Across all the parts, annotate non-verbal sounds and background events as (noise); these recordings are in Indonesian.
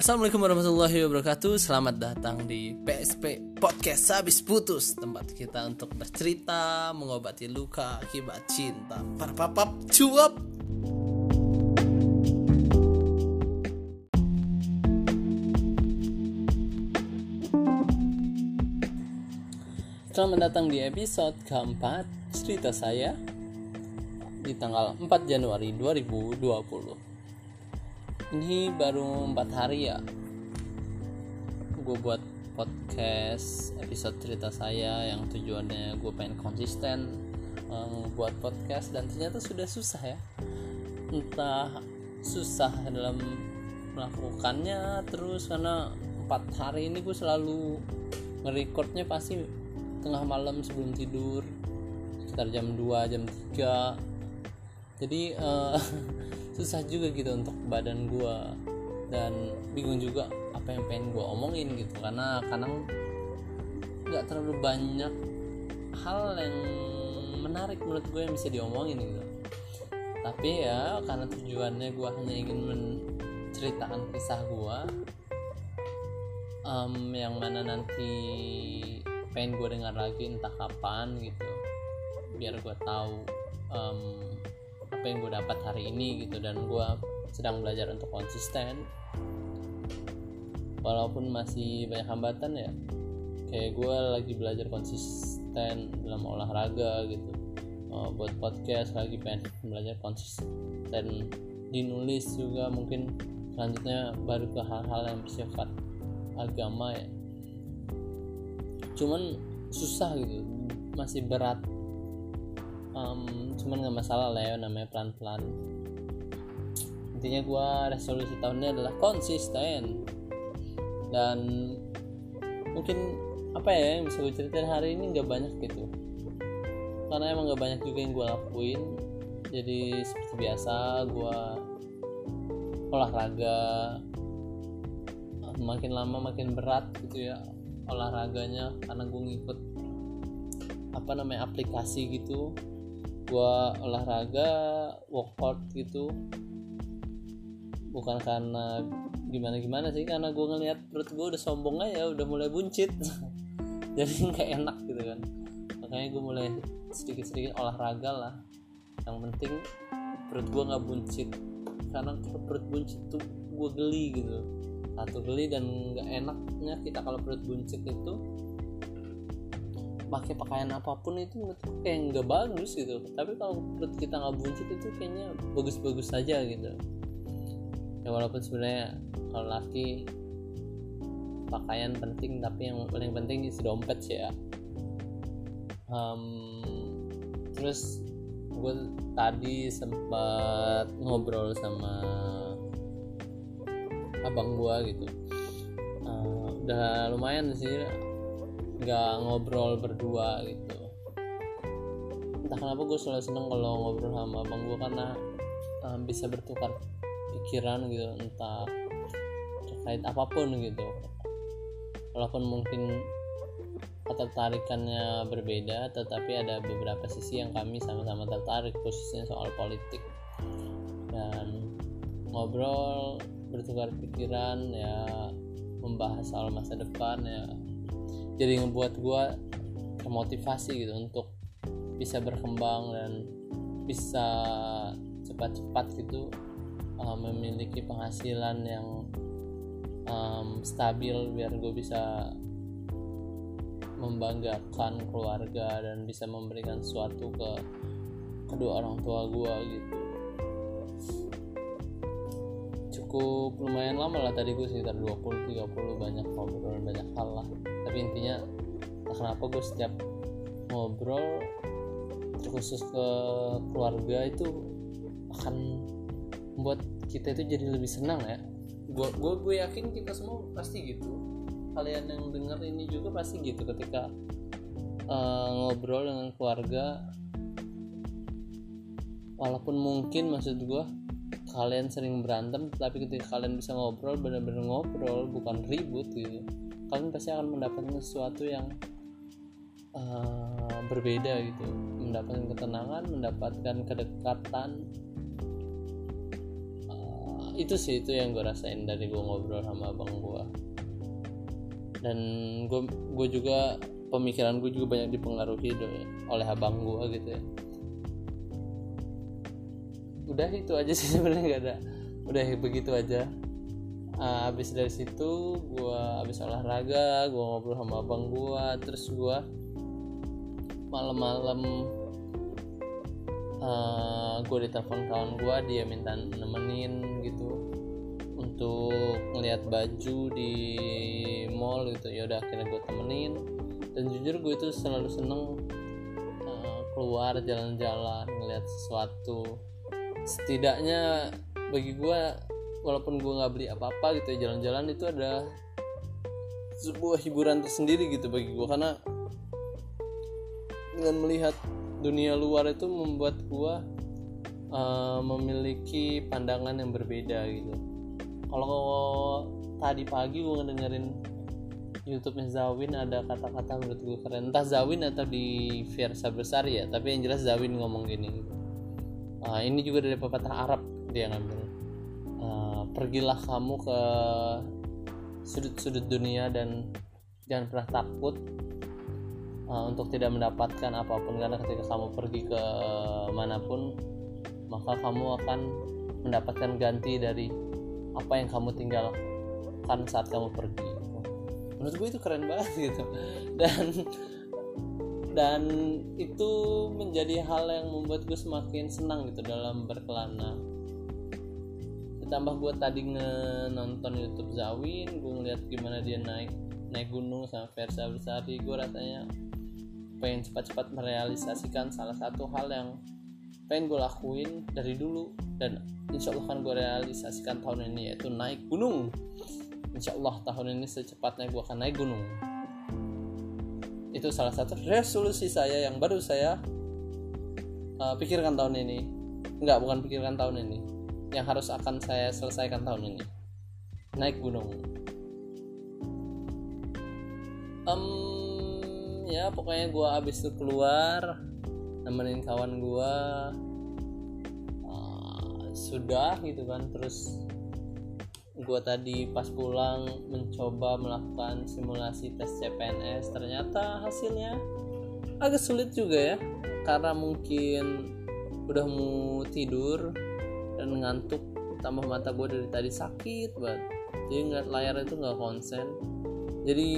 Assalamualaikum warahmatullahi wabarakatuh. Selamat datang di PSP Podcast. Habis Putus Tempat kita untuk bercerita Mengobati luka akibat cinta. Parpapap cuap. Selamat datang di episode keempat Cerita saya Di tanggal 4 Januari 2020 ini baru empat hari ya. Gue buat podcast episode cerita saya yang tujuannya gue pengen konsisten um, buat podcast dan ternyata sudah susah ya. Entah susah dalam melakukannya terus karena empat hari ini gue selalu ngerekordnya pasti tengah malam sebelum tidur sekitar jam 2 jam 3 jadi uh, (laughs) susah juga gitu untuk badan gue dan bingung juga apa yang pengen gue omongin gitu. Karena kadang nggak terlalu banyak hal yang menarik menurut gue yang bisa diomongin gitu. Tapi ya karena tujuannya gue hanya ingin menceritakan kisah gue um, yang mana nanti pengen gue dengar lagi entah kapan gitu. Biar gue tahu um, apa yang gue dapat hari ini gitu dan gue sedang belajar untuk konsisten. Walaupun masih banyak hambatan ya kayak gue lagi belajar konsisten dalam olahraga gitu. Uh, buat podcast lagi pengen belajar konsisten. Di nulis juga mungkin selanjutnya baru ke hal-hal yang bersifat agama ya. Cuman susah gitu masih berat um, cuman nggak masalah lah ya namanya pelan pelan intinya gue resolusi tahunnya adalah konsisten. Dan mungkin apa ya yang bisa gue ceritain hari ini nggak banyak gitu. Karena emang nggak banyak juga yang gue lakuin. Jadi seperti biasa gue olahraga. Makin lama makin berat gitu ya olahraganya karena gue ngikut apa namanya aplikasi gitu gue olahraga workout gitu. Bukan karena gimana gimana sih karena gue ngeliat perut gue udah sombong aja udah mulai buncit. (laughs) Jadi nggak enak gitu kan. Makanya gue mulai sedikit sedikit olahraga lah. Yang penting perut gue nggak buncit. Karena perut buncit tuh gue geli gitu. Satu geli dan nggak enaknya kita kalau perut buncit itu pakai pakaian apa pun itu menurutku kayak nggak bagus gitu. Tapi kalau perut kita nggak buncit itu kayaknya bagus-bagus saja gitu. Ya walaupun sebenarnya kalau laki pakaian penting tapi yang paling penting isi dompet sih ya. Um, terus gue tadi sempat ngobrol sama abang gue gitu. Uh, udah lumayan sih nggak ngobrol berdua gitu. Entah kenapa gue selalu seneng kalau ngobrol sama abang gue karena um, bisa bertukar pikiran gitu entah terkait apa pun gitu. Walaupun mungkin ketertarikannya berbeda tetapi ada beberapa sisi yang kami sama-sama tertarik khususnya soal politik. Dan ngobrol bertukar pikiran ya membahas soal masa depan ya jadi ngebuat gue termotivasi gitu untuk bisa berkembang dan bisa cepat-cepat gitu uh, memiliki penghasilan yang um, stabil biar gue bisa membanggakan keluarga dan bisa memberikan sesuatu ke kedua orang tua gue gitu cukup lumayan lama lah tadi gue sekitar 20-30 banyak ngobrol banyak hal lah. Tapi intinya kenapa gue setiap ngobrol terkhusus ke keluarga itu akan membuat kita itu jadi lebih senang ya. Gue gue gue yakin kita semua pasti gitu. Kalian yang dengar ini juga pasti gitu ketika uh, ngobrol dengan keluarga. Walaupun mungkin maksud gue kalian sering berantem tapi ketika kalian bisa ngobrol benar-benar ngobrol bukan ribut gitu kalian pasti akan mendapatkan sesuatu yang uh, berbeda gitu. Mendapatkan ketenangan mendapatkan kedekatan. Uh, itu sih itu yang gue rasain dari gue ngobrol sama abang gue dan gue gue juga pemikiran gue juga banyak dipengaruhi oleh abang gue gitu ya udah itu aja sih (laughs) sebenarnya gak ada. Udah begitu aja. Uh, habis dari situ gue habis olahraga gue ngobrol sama abang gue terus gue malam-malam uh, eh, gue ditelepon kawan gue dia minta nemenin gitu untuk ngelihat baju di mall gitu. Ya udah akhirnya gue temenin. Dan jujur gue itu selalu seneng uh, keluar jalan-jalan ngelihat sesuatu setidaknya bagi gue walaupun gue nggak beli apa-apa gitu ya jalan-jalan itu ada sebuah hiburan tersendiri gitu bagi gue karena dengan melihat dunia luar itu membuat gua uh, memiliki pandangan yang berbeda gitu. Kalau tadi pagi gua ngedengerin YouTube-nya Zawin ada kata-kata menurut gue keren. Entah Zawin atau di Fiersa Besar ya tapi yang jelas Zawin ngomong gini uh, ini juga dari pepatah Arab dia ngambil. Uh, pergilah kamu ke sudut-sudut dunia dan jangan pernah takut uh, untuk tidak mendapatkan apa pun. Karena ketika kamu pergi ke mana pun maka kamu akan mendapatkan ganti dari apa yang kamu tinggalkan saat kamu pergi. Menurut gue itu keren banget gitu. Dan dan itu menjadi hal yang membuat gue semakin senang gitu dalam berkelana. Ditambah gue tadi nonton YouTube Zawin gue ngeliat gimana dia naik naik gunung sama Versa Bersari gue rasanya pengen cepat-cepat merealisasikan salah satu hal yang pengen gue lakuin dari dulu. Dan insya Allah kan gue realisasikan tahun ini yaitu naik gunung. Insya Allah tahun ini secepatnya gue akan naik gunung itu salah satu resolusi saya yang baru saya uh, pikirkan tahun ini. Enggak bukan pikirkan tahun ini. Yang harus akan saya selesaikan tahun ini. Naik gunung. Um, ya pokoknya gue abis itu keluar nemenin kawan gue uh, sudah gitu kan terus gue tadi pas pulang mencoba melakukan simulasi tes CPNS ternyata hasilnya agak sulit juga ya karena mungkin udah mau tidur dan ngantuk tambah mata gue dari tadi sakit banget. Jadi ngeliat layar itu nggak konsen. Jadi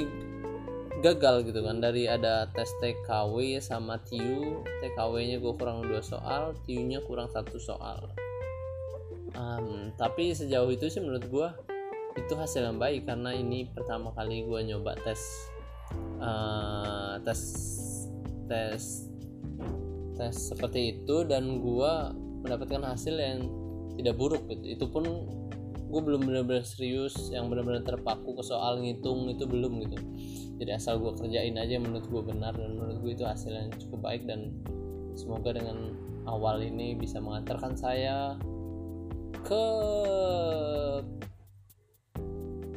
gagal gitu kan dari ada tes TKW sama TIU TKW nya gue kurang dua soal TIU nya kurang satu soal um, tapi sejauh itu sih menurut gue itu hasil yang baik karena ini pertama kali gue nyoba tes uh, tes tes tes seperti itu dan gue mendapatkan hasil yang tidak buruk gitu. Itu pun gue belum benar-benar serius yang benar-benar terpaku ke soal ngitung itu belum gitu. Jadi asal gue kerjain aja menurut gue benar dan menurut gue itu hasil yang cukup baik dan semoga dengan awal ini bisa mengantarkan saya ke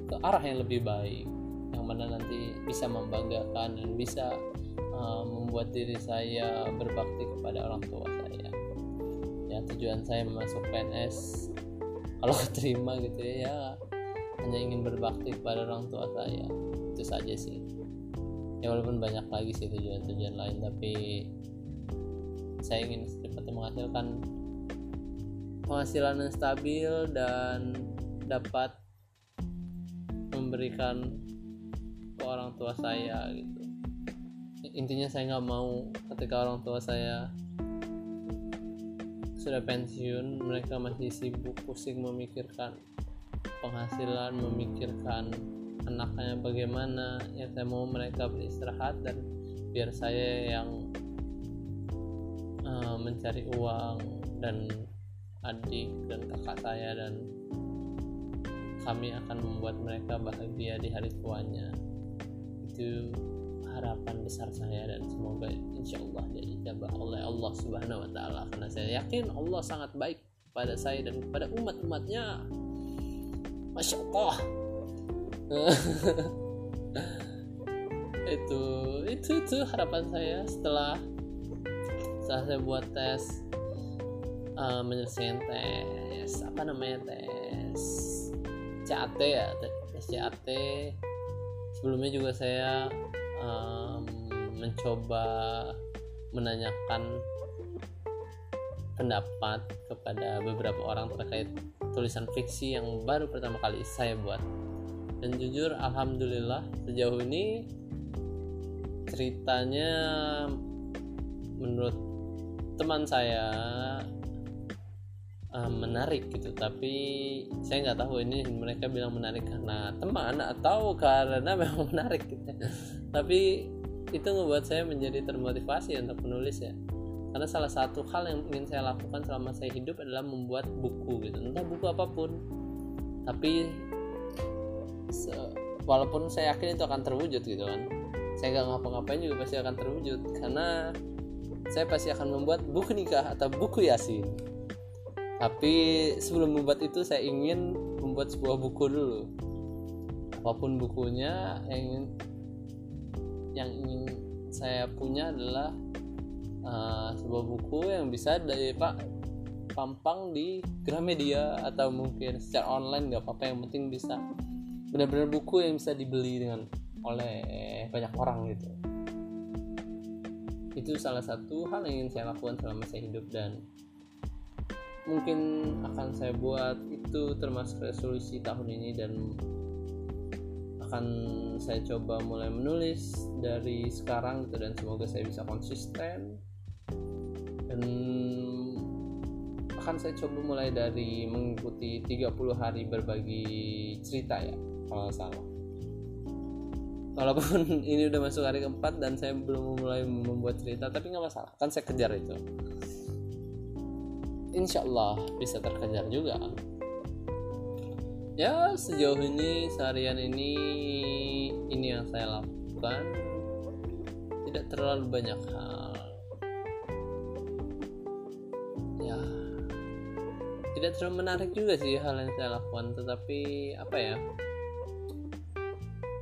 ke arah yang lebih baik yang mana nanti bisa membanggakan dan bisa uh, membuat diri saya berbakti kepada orang tua saya. Ya tujuan saya masuk PNS kalau (laughs) terima gitu ya, ya hanya ingin berbakti kepada orang tua saya. Itu saja sih. Ya walaupun banyak lagi sih tujuan-tujuan lain tapi saya ingin secepatnya menghasilkan penghasilan yang stabil dan dapat memberikan ke orang tua saya gitu. Intinya saya nggak mau ketika orang tua saya sudah pensiun mereka masih sibuk pusing memikirkan penghasilan memikirkan anaknya bagaimana. Ya saya mau mereka beristirahat dan biar saya yang uh, mencari uang dan adik dan kakak saya dan kami akan membuat mereka bahagia di hari tuanya. Itu harapan besar saya dan semoga insya Allah dijabah oleh Allah Subhanahu Wa Taala. Karena saya yakin Allah sangat baik pada saya dan kepada umat-umatnya. Masya Allah. (laughs) Itu itu itu harapan saya setelah setelah saya buat tes uh, menyelesaikan tes apa namanya tes CAT ya tes CAT sebelumnya juga saya um, mencoba menanyakan pendapat kepada beberapa orang terkait tulisan fiksi yang baru pertama kali saya buat. Dan jujur alhamdulillah sejauh ini ceritanya menurut teman saya uh, menarik gitu. Tapi saya nggak tahu ini mereka bilang menarik karena teman atau karena (laughs) memang menarik gitu. Tapi itu ngebuat saya menjadi termotivasi untuk menulis ya. Karena salah satu hal yang ingin saya lakukan selama saya hidup adalah membuat buku gitu. Entah buku apa pun. Tapi walaupun saya yakin itu akan terwujud gitu kan. Saya nggak ngapa-ngapain juga pasti akan terwujud. Karena saya pasti akan membuat buku nikah atau buku yasin tapi sebelum membuat itu saya ingin membuat sebuah buku dulu. Apa pun bukunya yang ingin yang ingin saya punya adalah uh, sebuah buku yang bisa dari pak pampang di Gramedia atau mungkin secara online nggak apa-apa. Yang penting bisa benar-benar buku yang bisa dibeli dengan oleh banyak orang gitu. Itu salah satu hal yang ingin saya lakukan selama saya hidup dan mungkin akan saya buat itu termasuk resolusi tahun ini dan akan saya coba mulai menulis dari sekarang gitu dan semoga saya bisa konsisten. Dan akan saya coba mulai dari mengikuti 30 hari berbagi cerita ya kalau salah. Walaupun (laughs) ini udah masuk hari keempat dan saya belum mulai membuat cerita tapi nggak masalah. Kan saya kejar itu insya Allah bisa terkejar juga. Ya sejauh ini seharian ini ini yang saya lakukan. Tidak terlalu banyak hal. Ya tidak terlalu menarik juga sih hal yang saya lakukan tetapi apa ya?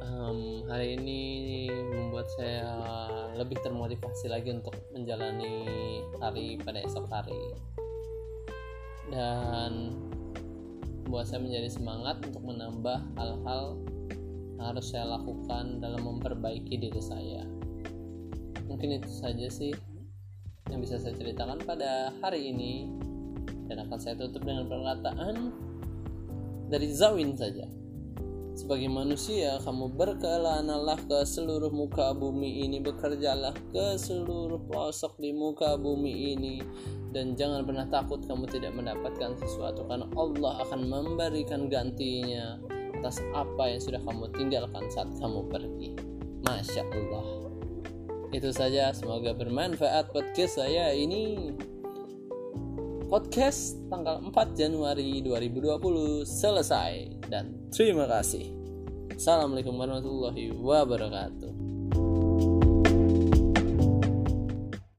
Um, hari ini membuat saya lebih termotivasi lagi untuk menjalani hari pada esok hari dan membuat saya menjadi semangat untuk menambah hal-hal harus saya lakukan dalam memperbaiki diri saya. Mungkin itu saja sih yang bisa saya ceritakan pada hari ini. Dan akan saya tutup dengan perkataan dari Zawin saja. Sebagai manusia, kamu berkelanalah ke seluruh muka bumi ini, bekerjalah ke seluruh pelosok di muka bumi ini, dan jangan pernah takut kamu tidak mendapatkan sesuatu, karena Allah akan memberikan gantinya atas apa yang sudah kamu tinggalkan saat kamu pergi. Masya Allah. Itu saja, semoga bermanfaat podcast saya ini. Podcast tanggal 4 Januari 2020 selesai dan terima kasih. Assalamualaikum warahmatullahi wabarakatuh.